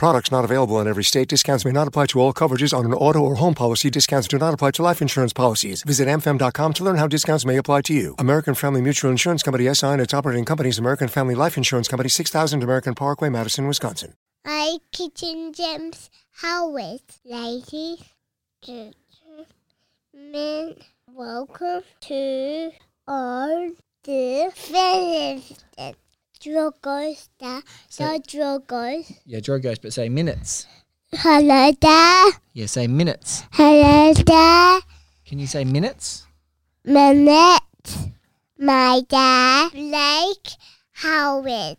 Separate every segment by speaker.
Speaker 1: Products not available in every state. Discounts may not apply to all coverages on an auto or home policy. Discounts do not apply to life insurance policies. Visit amfam.com to learn how discounts may apply to you. American Family Mutual Insurance Company SI and its operating companies American Family Life Insurance Company 6000 American Parkway, Madison, Wisconsin.
Speaker 2: My Keaton James Howard. Ladies, gentlemen, welcome to all the visitors. Drogos, the,
Speaker 3: So-
Speaker 2: the Drogos.
Speaker 3: Yeah, Drogos, but say minutes.
Speaker 2: Hello there.
Speaker 3: Yeah, say minutes.
Speaker 2: Hello there.
Speaker 3: Can you say minutes?
Speaker 2: Minutes. My dad, Blake Howard.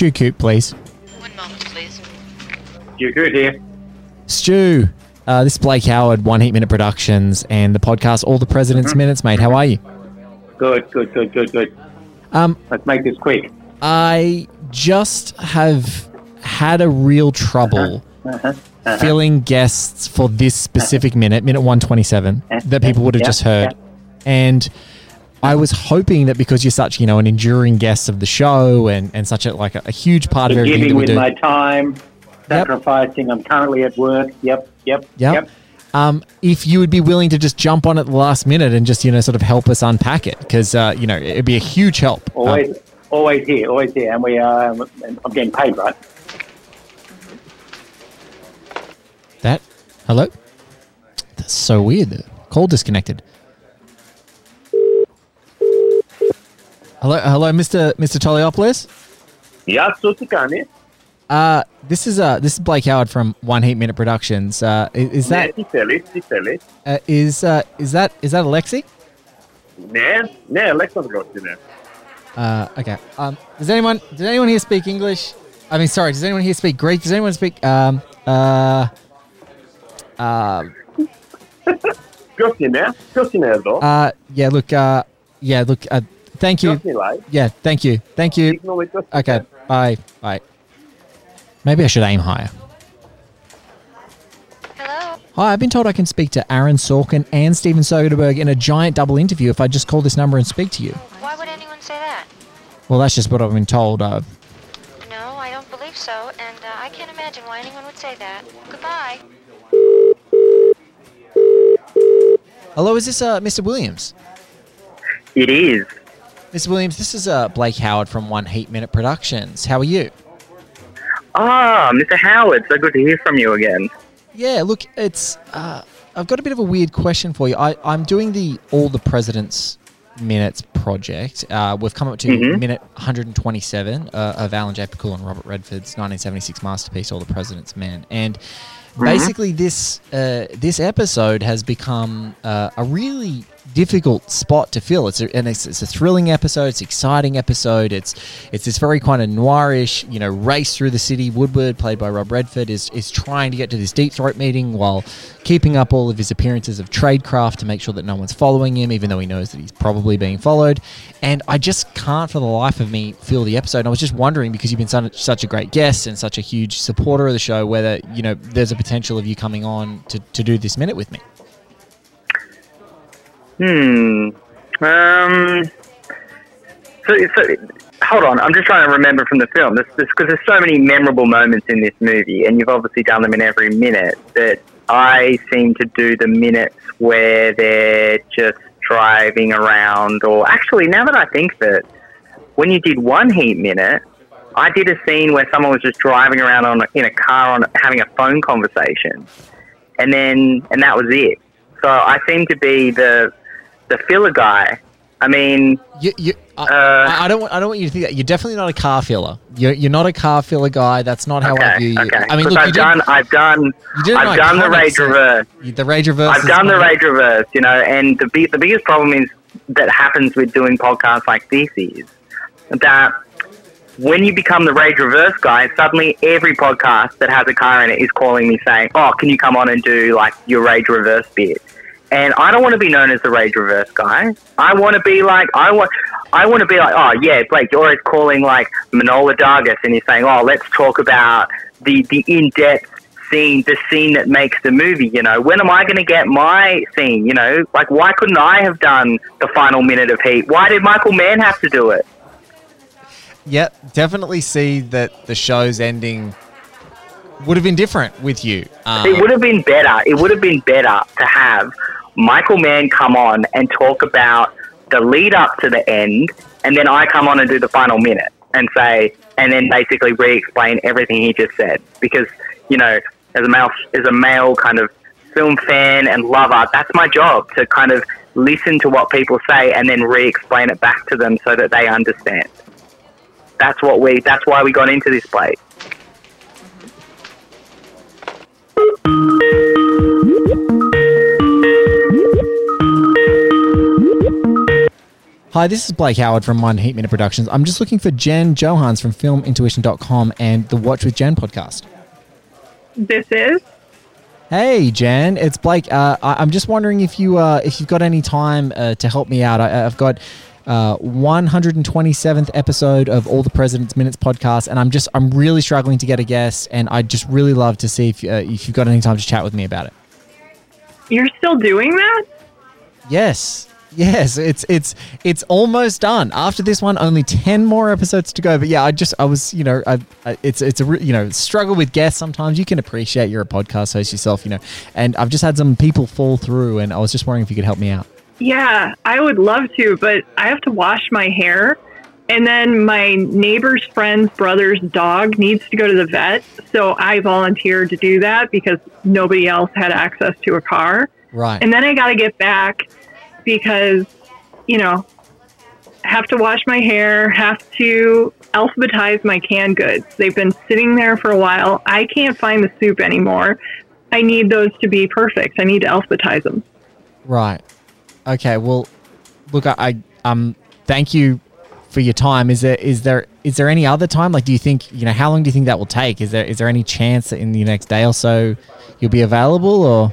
Speaker 3: Stu Coop, please.
Speaker 4: One moment, please.
Speaker 5: You're good here.
Speaker 3: Stu, uh, this is Blake Howard, One Heat Minute Productions, and the podcast All the President's Minutes, mate. How are you?
Speaker 5: Good, good, good, good, good.
Speaker 3: Um,
Speaker 5: Let's make this quick.
Speaker 3: I just have had a real trouble
Speaker 5: Uh-huh.
Speaker 3: filling guests for this specific minute, minute 127, that people would have
Speaker 5: Yeah,
Speaker 3: just heard. And I was hoping that because you're such, you know, an enduring guest of the show and, and such a like a, a huge part of everything that
Speaker 5: Giving
Speaker 3: we
Speaker 5: with
Speaker 3: do.
Speaker 5: my time, sacrificing. I'm currently at work. Yep, yep,
Speaker 3: Yep.
Speaker 5: yep.
Speaker 3: Um, if you would be willing to just jump on at the last minute and just you know sort of help us unpack it because uh, you know it'd be a huge help. Um,
Speaker 5: Always, always here, always here. And we are, I'm getting paid, right?
Speaker 3: that hello. That's so weird. The call disconnected. Hello, hello, Mister Mister Toliopoulos.
Speaker 5: Yeah, Sutikani.
Speaker 3: Uh, this is uh this is Blake Howard from One Heat Minute Productions. Uh, i- is that
Speaker 5: Ναι, τι θέλεις, τι θέλεις.
Speaker 3: uh, is uh, is that is that Alexi?
Speaker 5: Ναι, ναι, Αλέξανδρος είναι.
Speaker 3: Uh, okay. Um, does anyone does anyone here speak English? I mean, sorry. Does anyone here speak Greek? Does anyone speak um uh uh
Speaker 5: Ποιος είναι, ποιος είναι εδώ.
Speaker 3: uh yeah? Look uh yeah look uh Thank you. Yeah, thank you. Thank you. Okay, bye. Bye. Maybe I should aim higher.
Speaker 4: Hello.
Speaker 3: Hi, I've been told I can speak to Aaron Sorkin and Steven Soderbergh in a giant double interview if I just call this number and speak to you.
Speaker 4: Why would anyone say that?
Speaker 3: Well, that's just what I've been told. Uh,
Speaker 4: no, I don't believe so, and uh, I can't imagine why anyone would say that. Goodbye.
Speaker 3: Hello, is this uh, Mr. Williams?
Speaker 5: It is.
Speaker 3: Mr. Williams, this is uh, Blake Howard from One Heat Minute Productions. How are you?
Speaker 6: Ah, Mr. Howard, so good to hear from you again.
Speaker 3: Yeah, look, it's. Uh, I've got a bit of a weird question for you. I, I'm doing the All the President's Minutes project. Uh, we've come up to
Speaker 6: Mhm.
Speaker 3: minute 127 uh, of Alan J. Pakula and Robert Redford's 1976 masterpiece, All the President's Men. And basically, this uh, this episode has become uh, a really difficult spot to fill. It's a, and it's, it's a thrilling episode. It's exciting episode. It's it's this very kind of noirish, you know, race through the city. Woodward, played by Rob Redford, is is trying to get to this deep throat meeting while keeping up all of his appearances of tradecraft to make sure that no one's following him, even though he knows that he's probably being followed. And I just can't, for the life of me, feel the episode. And I was just wondering because you've been such, such a great guest and such a huge supporter of the show, whether you know there's a potential of you coming on to, to do this minute with me.
Speaker 6: Hmm. Um. So, so, hold on. I'm just trying to remember from the film. This, because there's so many memorable moments in this movie, and you've obviously done them in every minute. That I seem to do the minutes where they're just driving around, or actually, now that I think of it, when you did one heat minute, I did a scene where someone was just driving around on in a car on having a phone conversation, and then and that was it. So I seem to be the the filler guy. I mean,
Speaker 3: You, you, I,
Speaker 6: Uh,
Speaker 3: I don't. want- I don't want you to think that you're definitely not a car filler. You're, you're not a car filler guy. That's not how I view you.
Speaker 6: okay.
Speaker 3: I mean, look,
Speaker 6: I've done, I've done, I've done the rage reverse.
Speaker 3: The rage reverse.
Speaker 6: I've done the rage reverse, you know, and the the biggest problem is that happens with doing podcasts like this is that when you become the rage reverse guy, suddenly every podcast that has a car in it is calling me saying, "Oh, can you come on and do like your rage reverse bit?" And I don't want to be known as the rage reverse guy. I want to be like I want. I want to be like, oh yeah, Blake, you're always calling like Manohla Dargis, and you're saying, oh, let's talk about the the in depth scene, the scene that makes the movie. You know, when am I going to get my scene? You know, like why couldn't I have done the final minute of Heat? Why did Michael Mann have to do it?
Speaker 3: Yep, definitely see that the show's ending would have been different with you. Um,
Speaker 6: It would have been better. It would have been better to have Michael Mann come on and talk about the lead up to the end, and then I come on and do the final minute and say, and then basically re-explain everything he just said. Because you know, as a male, as a male kind of film fan and lover, that's my job to kind of listen to what people say and then re-explain it back to them so that they understand. That's what we. That's why we got into this place.
Speaker 3: Hi, this is Blake Howard from One Heat Minute Productions. I'm just looking for Jen Johans from FilmIntuition.com and the Watch with Jen podcast.
Speaker 7: This is
Speaker 3: Hey, Jen, it's Blake. Uh, I, I'm just wondering if you uh, if you've got any time uh, to help me out. I, I've got uh, 127th episode of All the President's Minutes podcast, and I'm just I'm really struggling to get a guest, and I'd just really love to see if uh, if you've got any time to chat with me about it.
Speaker 7: you're still doing that?
Speaker 3: Yes. Yes, it's it's it's almost done. After this one, only ten more episodes to go. But yeah, I just I was you know I, I, it's it's a you know struggle with guests. Sometimes you can appreciate you're a podcast host yourself, you know. And I've just had some people fall through, and I was just wondering if you could help me out.
Speaker 7: Yeah, I would love to, but I have to wash my hair. And then my neighbor's friend's brother's dog needs to go to the vet. So I volunteered to do that because nobody else had access to a car.
Speaker 3: Right.
Speaker 7: And then I got to get back because, you know, have to wash my hair, have to alphabetize my canned goods. They've been sitting there for a while. I can't find the soup anymore. I need those to be perfect. I need to alphabetize them.
Speaker 3: Right. Okay. Well, look, I, I um thank you for your time. Is there is there is there any other time? Like, do you think you know how long do you think that will take? Is there is there any chance that in the next day or so you'll be available or?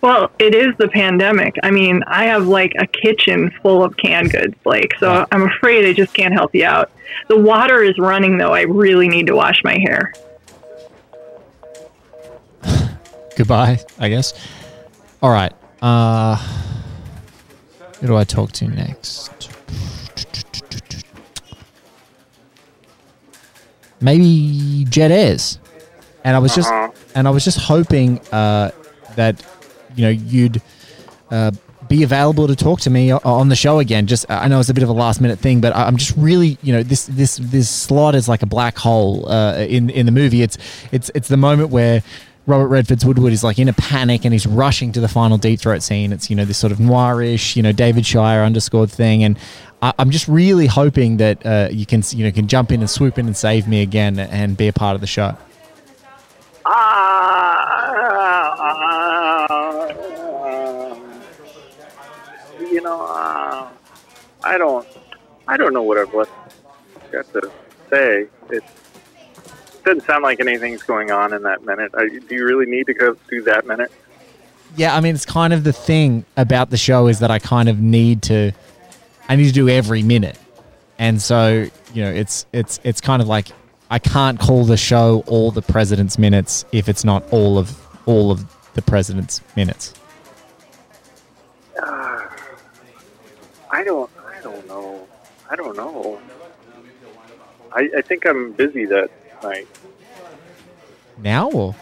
Speaker 7: Well, it is the pandemic. I mean, I have like a kitchen full of canned goods, Blake, so I'm afraid I just can't help you out. The water is running, though. I really need to wash my hair.
Speaker 3: goodbye, I guess. All right. Uh, who do I talk to next? Maybe Jed Ayres. And I was just and I was just hoping uh, that you know you'd uh, be available to talk to me on the show again. Just I know it's a bit of a last minute thing, but I'm just really you know this this this slot is like a black hole uh, in in the movie. It's it's it's the moment where. Robert Redford's Woodward is like in a panic and he's rushing to the final deep throat scene. It's you know this sort of noirish, you know David Shire underscored thing, and I, I'm just really hoping that uh, you can you know can jump in and swoop in and save me again and be a part of the show.
Speaker 8: you know, uh, I don't, I don't know what I've left, got to say. It doesn't sound like anything's going on in that minute. I, do you really need to go through that minute?
Speaker 3: Yeah, I mean, it's kind of the thing about the show is that I kind of need to, I need to do every minute, and so you know, it's it's it's kind of like I can't call the show all the president's minutes if it's not all of all of the president's minutes.
Speaker 8: Uh, I don't, I don't know. I. I, I think I'm busy that night.
Speaker 3: Now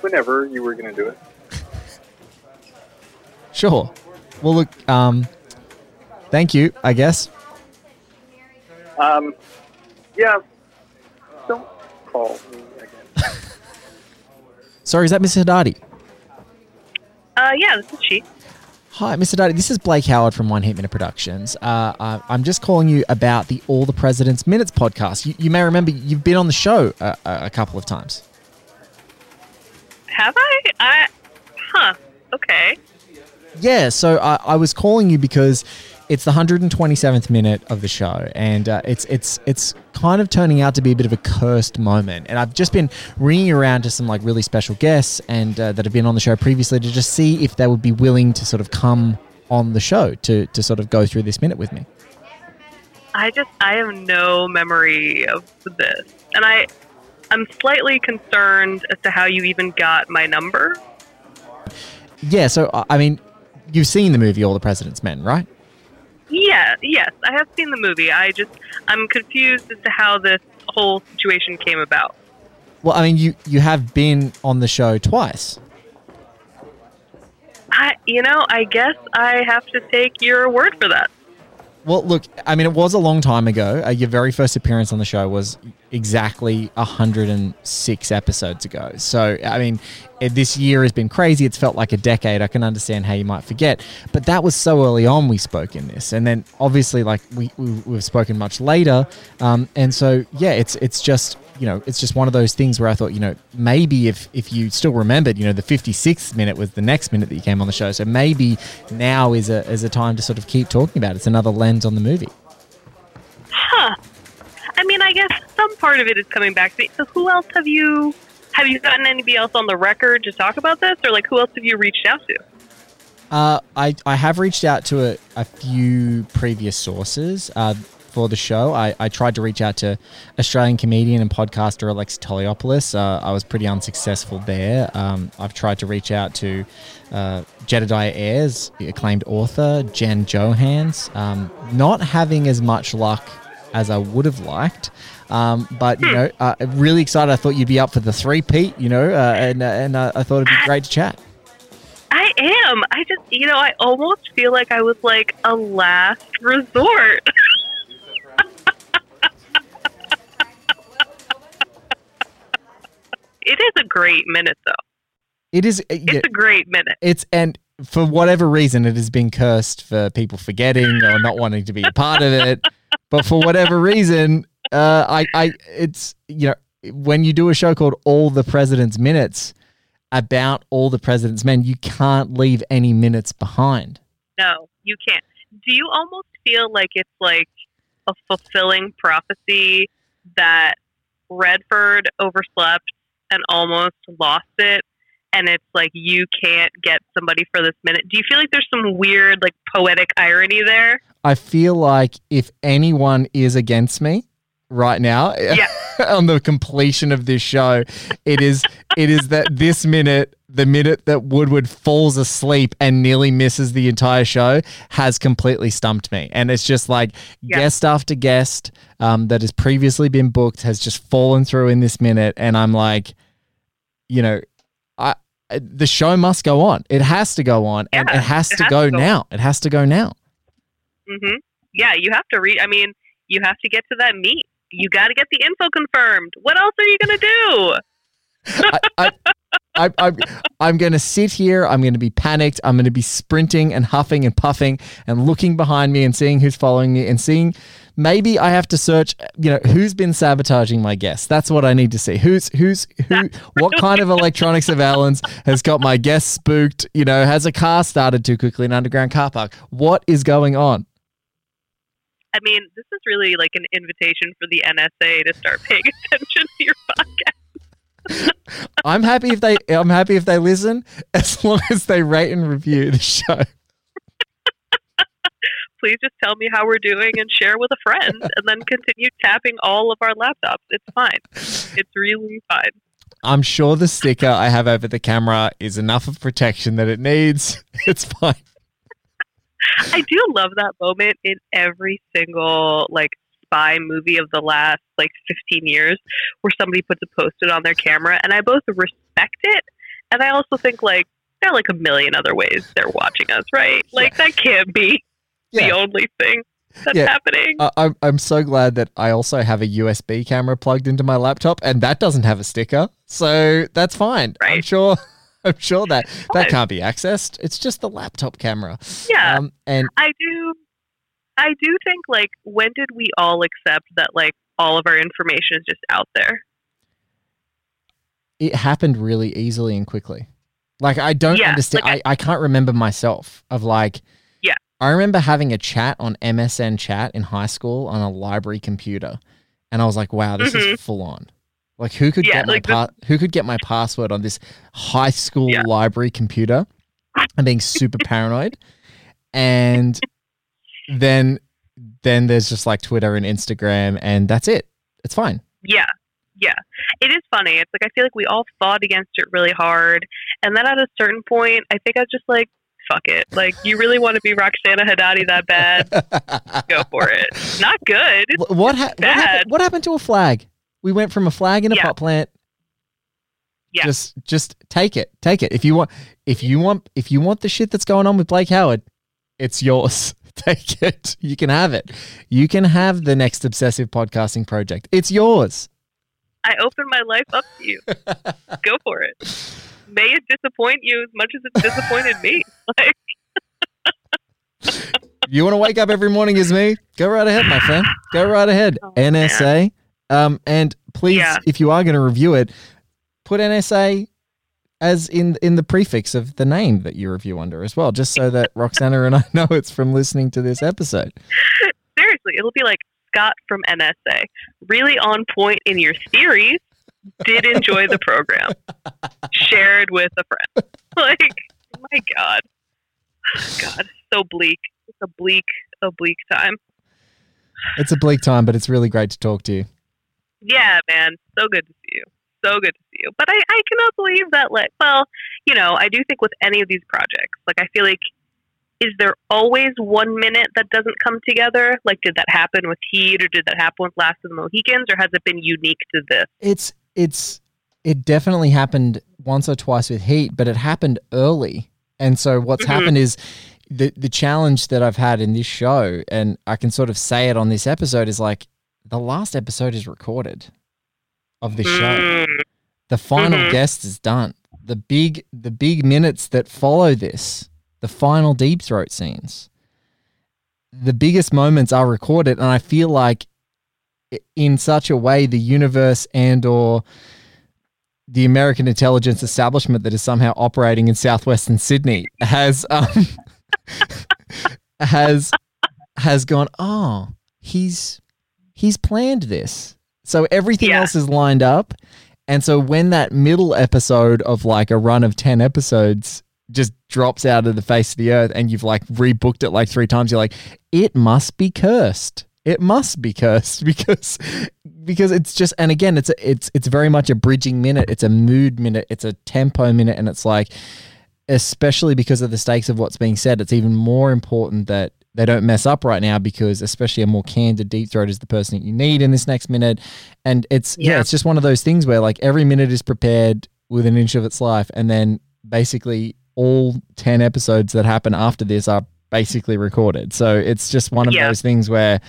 Speaker 8: Whenever you were going to do it.
Speaker 3: sure. Well, look, um, thank you. I guess.
Speaker 8: Um, yeah. Don't call me again.
Speaker 3: Sorry, is that Mr. Haddadi?
Speaker 7: Uh, yeah, this is she.
Speaker 3: Hi, Mr. Haddadi. This is Blake Howard from One Heat Minute Productions. Uh, I, I'm just calling you about the All the President's Minutes podcast. You, you may remember you've been on the show a, a, a couple of times.
Speaker 7: Have I? I. Huh. Okay.
Speaker 3: Yeah, so I, I was calling you because it's the 127th minute of the show, and uh, it's it's it's kind of turning out to be a bit of a cursed moment. And I've just been ringing around to some like really special guests and uh, that have been on the show previously to just see if they would be willing to sort of come on the show to to sort of go through this minute with me.
Speaker 7: I just I have no memory of this, and I I'm slightly concerned as to how you even got my number.
Speaker 3: Yeah, so I I mean, you've seen the movie All the President's Men, right?
Speaker 7: Yeah, yes, I have seen the movie. I just I'm confused as to how this whole situation came about.
Speaker 3: Well, I mean, you you have been on the show twice.
Speaker 7: I you know I guess I have to take your word for that.
Speaker 3: Well, look, I mean, it was a long time ago. Uh, your very first appearance on the show was exactly 106 episodes ago. So, I mean, it, this year has been crazy. It's felt like a decade. I can understand how you might forget. But that was so early on we spoke in this. And then obviously, like, we, we, we've spoken much later. Um, and so, yeah, it's it's just, you know, it's just one of those things where I thought, you know, maybe if, if you still remembered, you know, the 56th minute was the next minute that you came on the show. So maybe now is a, is a time to sort of keep talking about it. It's another lens on the movie.
Speaker 7: Huh. I mean, I guess some part of it is coming back to me. So who else have you have you gotten anybody else on the record to talk about this, or like who else have you reached out to?
Speaker 3: Uh, I, I have reached out to a, a few previous sources uh, for the show. I, I tried to reach out to Australian comedian and podcaster Alexi Toliopoulos. Uh, I was pretty unsuccessful there. Um, I've tried to reach out to uh, Jedediah Ayres, the acclaimed author, Jen Johans. Um, not having as much luck as I would have liked. Um, but you know, uh, really excited. I thought you'd be up for the three, Pete. You know, uh, and uh, and uh, I thought it'd be great to chat.
Speaker 7: I am. I just, you know, I almost feel like I was like a last resort. it is a great minute, though.
Speaker 3: It is. uh,
Speaker 7: It's a great minute.
Speaker 3: it's and for whatever reason, it has been cursed for people forgetting or not wanting to be a part of it. But for whatever reason, uh, I, I, it's you know, when you do a show called All the President's Minutes about all the president's men, you can't leave any minutes behind.
Speaker 7: No, you can't. Do you almost feel like it's like a fulfilling prophecy that Redford overslept and almost lost it? And it's like you can't get somebody for this minute. Do you feel like there's some weird, like poetic irony there?
Speaker 3: I feel like if anyone is against me right now
Speaker 7: Yeah.
Speaker 3: on the completion of this show, it is it is that this minute, the minute that Woodward falls asleep and nearly misses the entire show, has completely stumped me. And it's just like
Speaker 7: Yeah.
Speaker 3: guest after guest um, that has previously been booked has just fallen through in this minute, and I'm like, you know, I the show must go on. It has to go on, and it has
Speaker 7: it
Speaker 3: to
Speaker 7: has
Speaker 3: go
Speaker 7: to go
Speaker 3: now. It has to go now.
Speaker 7: hmm Yeah, you have to read. I mean, you have to get to that meet. You got to get the info confirmed. What else are you going to do?
Speaker 3: I, I, I, I'm, I'm going to sit here. I'm going to be panicked. I'm going to be sprinting and huffing and puffing and looking behind me and seeing who's following me and seeing maybe I have to search, you know, who's been sabotaging my guests. That's what I need to see. Who's, who's, who, what kind of electronic surveillance has got my guests spooked? You know, has a car started too quickly in an underground car park? What is going on?
Speaker 7: I mean, this is really like an invitation for the NSA to start paying attention to your podcast.
Speaker 3: I'm happy if they I'm happy if they listen as long as they rate and review the show.
Speaker 7: Please just tell me how we're doing and share with a friend and then continue tapping all of our laptops. It's fine. It's really fine.
Speaker 3: I'm sure the sticker I have over the camera is enough of protection that it needs. It's fine.
Speaker 7: I do love that moment in every single like spy movie of the last like 15 years where somebody puts a post-it on their camera and I both respect it and I also think like there are like a million other ways they're watching us, right? Like that can't be
Speaker 3: Yeah.
Speaker 7: the only thing that's
Speaker 3: Yeah.
Speaker 7: happening.
Speaker 3: I'm I'm so glad that I also have a USB camera plugged into my laptop and that doesn't have a sticker, so that's fine. I'm sure. I'm sure that that can't be accessed. It's just the laptop camera.
Speaker 7: Yeah.
Speaker 3: Um, and
Speaker 7: I do I do think like when did we all accept that like all of our information is just out there?
Speaker 3: it happened really easily and quickly. Like I don't
Speaker 7: Yeah,
Speaker 3: understand.
Speaker 7: like
Speaker 3: I, I can't remember myself of like.
Speaker 7: Yeah.
Speaker 3: I remember having a chat on MSN chat in high school on a library computer, and I was like, "Wow, this
Speaker 7: Mhm.
Speaker 3: is full on." Like who could
Speaker 7: Yeah,
Speaker 3: get my
Speaker 7: like the-
Speaker 3: pa- who could get my password on this high school library computer? I'm being super paranoid, and then then there's just like Twitter and Instagram, and that's it. It's fine.
Speaker 7: Yeah. Yeah. It is funny. It's like I feel like we all fought against it really hard. And then at a certain point, I think I was just like, fuck it. Like, you really want to be Roxana Haddadi that bad? Go for it. Not good.
Speaker 3: What, ha- what, happened, what happened to a flag? We went from a flag in a
Speaker 7: Yeah.
Speaker 3: pot plant.
Speaker 7: Yeah.
Speaker 3: Just just take it. Take it. If you want if you want if you want the shit that's going on with Blake Howard, it's yours. Take it. You can have it. You can have the next obsessive podcasting project. It's yours.
Speaker 7: I open my life up to you. Go for it. May it disappoint you as much as it disappointed me. Like,
Speaker 3: You want to wake up every morning as me? Go right ahead, my friend. Go right ahead. NSA. Um, and please,
Speaker 7: Yeah.
Speaker 3: if you are going to review it, put NSA as in in the prefix of the name that you review under as well, just so that Roxana and I know it's from listening to this episode.
Speaker 7: seriously, it'll be like Scott from NSA. Really on point in your theories. Did enjoy the program. Shared with a friend. Like, my God. God, so bleak. It's a bleak, a bleak time.
Speaker 3: It's a bleak time, but it's really great to talk to you.
Speaker 7: Yeah, man. So good to see you. So good to see you. But I, I cannot believe that, like, well, you know, I do think with any of these projects, like, I feel like, is there always one minute that doesn't come together? Like, did that happen with Heat or did that happen with Last of the Mohicans or has it been unique to this?
Speaker 3: It's it's it definitely happened once or twice with Heat, but it happened early. And so what's
Speaker 7: Mhm.
Speaker 3: happened is the the challenge that I've had in this show, and I can sort of say it on this episode, is like the last episode is recorded of the show.
Speaker 7: Mm.
Speaker 3: The final
Speaker 7: Mhm.
Speaker 3: guest is done. The big the big minutes that follow this, the final deep throat scenes. The biggest moments are recorded, and I feel like in such a way the universe and or the American intelligence establishment that is somehow operating in southwestern Sydney has um, has has gone. Oh, he's he's planned this, so everything
Speaker 7: Yeah.
Speaker 3: else is lined up, and so when that middle episode of like a run of ten episodes just drops out of the face of the earth, and you've like rebooked it like three times, you're like, it must be cursed. It must be cursed because because it's just and again it's a, it's it's very much a bridging minute. It's a mood minute. It's a tempo minute, and it's like especially because of the stakes of what's being said, it's even more important that they don't mess up right now because especially a more candid deep throat is the person that you need in this next minute. And it's yeah,
Speaker 7: Yeah.
Speaker 3: it's just one of those things where like every minute is prepared with an inch of its life and then basically all 10 episodes that happen after this are basically recorded. So it's just one of
Speaker 7: Yeah.
Speaker 3: those things where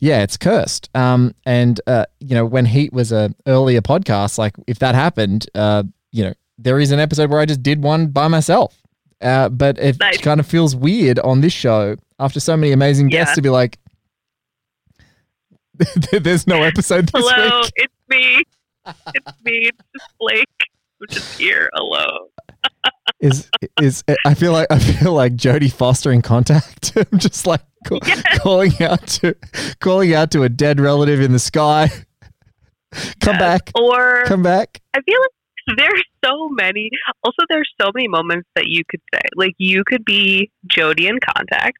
Speaker 3: yeah, it's cursed. Um, and uh, you know, when Heat was a earlier podcast, like if that happened, uh, you know, there is an episode where I just did one by myself. Uh, but it
Speaker 7: Nice.
Speaker 3: kind of feels weird on this show after so many amazing guests
Speaker 7: Yeah.
Speaker 3: to be like, there's no episode this
Speaker 7: Hello,
Speaker 3: week.
Speaker 7: it's me. It's me. It's just Blake. I'm just here alone.
Speaker 3: Is is I feel like I feel like Jodie Foster in Contact. I'm just like ca- calling out to calling out to a dead relative in the sky. Come back.
Speaker 7: Or
Speaker 3: Come back.
Speaker 7: I feel like there's so many. Also, there's so many moments that you could say. Like you could be Jodie in Contact,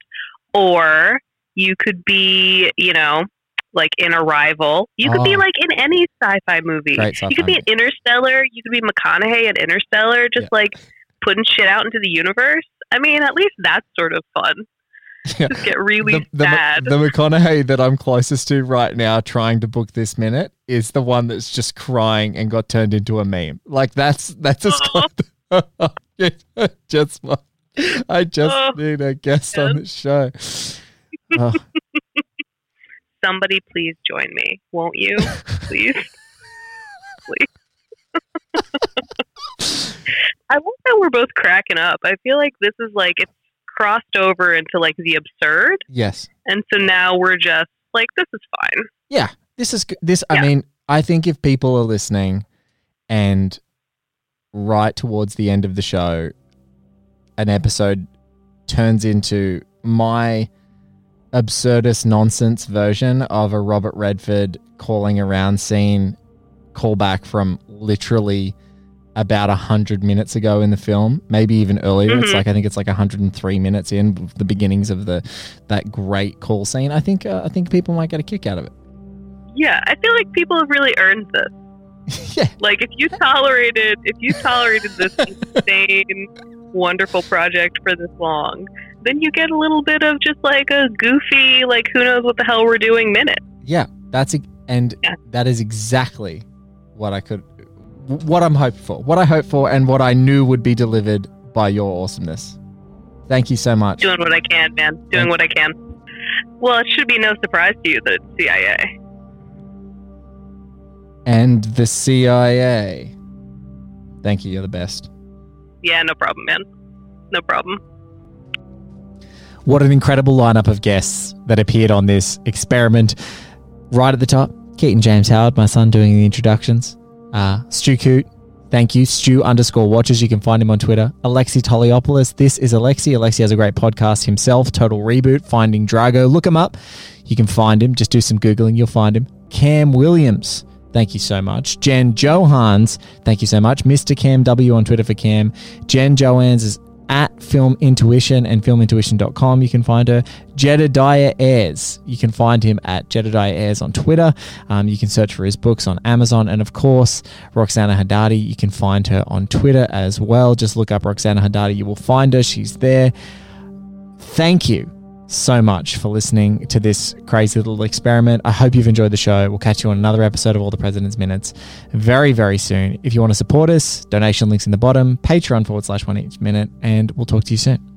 Speaker 7: or you could be, you know, like in Arrival. You could be
Speaker 3: Oh.
Speaker 7: like in any sci-fi movie.
Speaker 3: Great
Speaker 7: you could be
Speaker 3: sci-fi
Speaker 7: Interstellar. You could be McConaughey in Interstellar, just like putting shit out into the universe. I mean, at least that's sort of fun.
Speaker 3: Yeah.
Speaker 7: Just get really
Speaker 3: the, the,
Speaker 7: sad.
Speaker 3: the McConaughey that I'm closest to right now, trying to book this minute, is the one that's just crying and got turned into a meme. Like that's that's as close. I just want- I just
Speaker 7: Oh,
Speaker 3: need a guest on the show. Oh,
Speaker 7: Somebody please join me, won't you? Please. please. I love that we're both cracking up. I feel like this is like it's crossed over into like the absurd.
Speaker 3: yes.
Speaker 7: And so now we're just like, this is fine.
Speaker 3: Yeah, this is this. I mean, I think if people are listening, and right towards the end of the show, an episode turns into my absurdist nonsense version of a Robert Redford calling around scene callback from literally about a hundred minutes ago in the film, maybe even earlier. It's
Speaker 7: Mhm.
Speaker 3: like I think it's like 103 minutes in the beginnings of the that great call scene. I think uh, I think people might get a kick out of it.
Speaker 7: Yeah, I feel like people have really earned this.
Speaker 3: yeah.
Speaker 7: Like if you tolerated if you tolerated this insane, wonderful project for this long, then you get a little bit of just like a goofy, like who knows what the hell we're doing minute.
Speaker 3: Yeah, that's ex- and that is exactly what I could, what I'm hoping for, what I hope for, and what I knew would be delivered by your awesomeness. Thank you so much.
Speaker 7: Doing what I can, man. Doing what I can. Well, it should be no surprise to you that it's CIA.
Speaker 3: And the CIA. Thank you. You're the best.
Speaker 7: Yeah, no problem, man. No problem.
Speaker 3: What an incredible lineup of guests that appeared on this experiment. Right at the top, Keaton James Howard, my son, doing the introductions. Uh, Stu Coote, thank you. Stu underscore watches. You can find him on Twitter. Alexi Toliopoulos. This is Alexi. Alexi has a great podcast himself, Total Reboot, Finding Drago. Look him up. You can find him. Just do some Googling. You'll find him. Cam Williams. Thank you so much. Jen Johans. Thank you so much. Mr. Cam W on Twitter for Cam. Jen Johans is at Film Intuition and filmintuition.com. You can find her. Jedediah Ayres. You can find him at Jedediah Ayres on Twitter. Um, you can search for his books on Amazon. And of course, Roxana Haddadi. You can find her on Twitter as well. Just look up Roxana Haddadi. You will find her. She's there. Thank you so much for listening to this crazy little experiment. I hope you've enjoyed the show. We'll catch you on another episode of All the President's Minutes very, very soon. If you want to support us, donation links in the bottom, Patreon forward slash one heat minute, and we'll talk to you soon.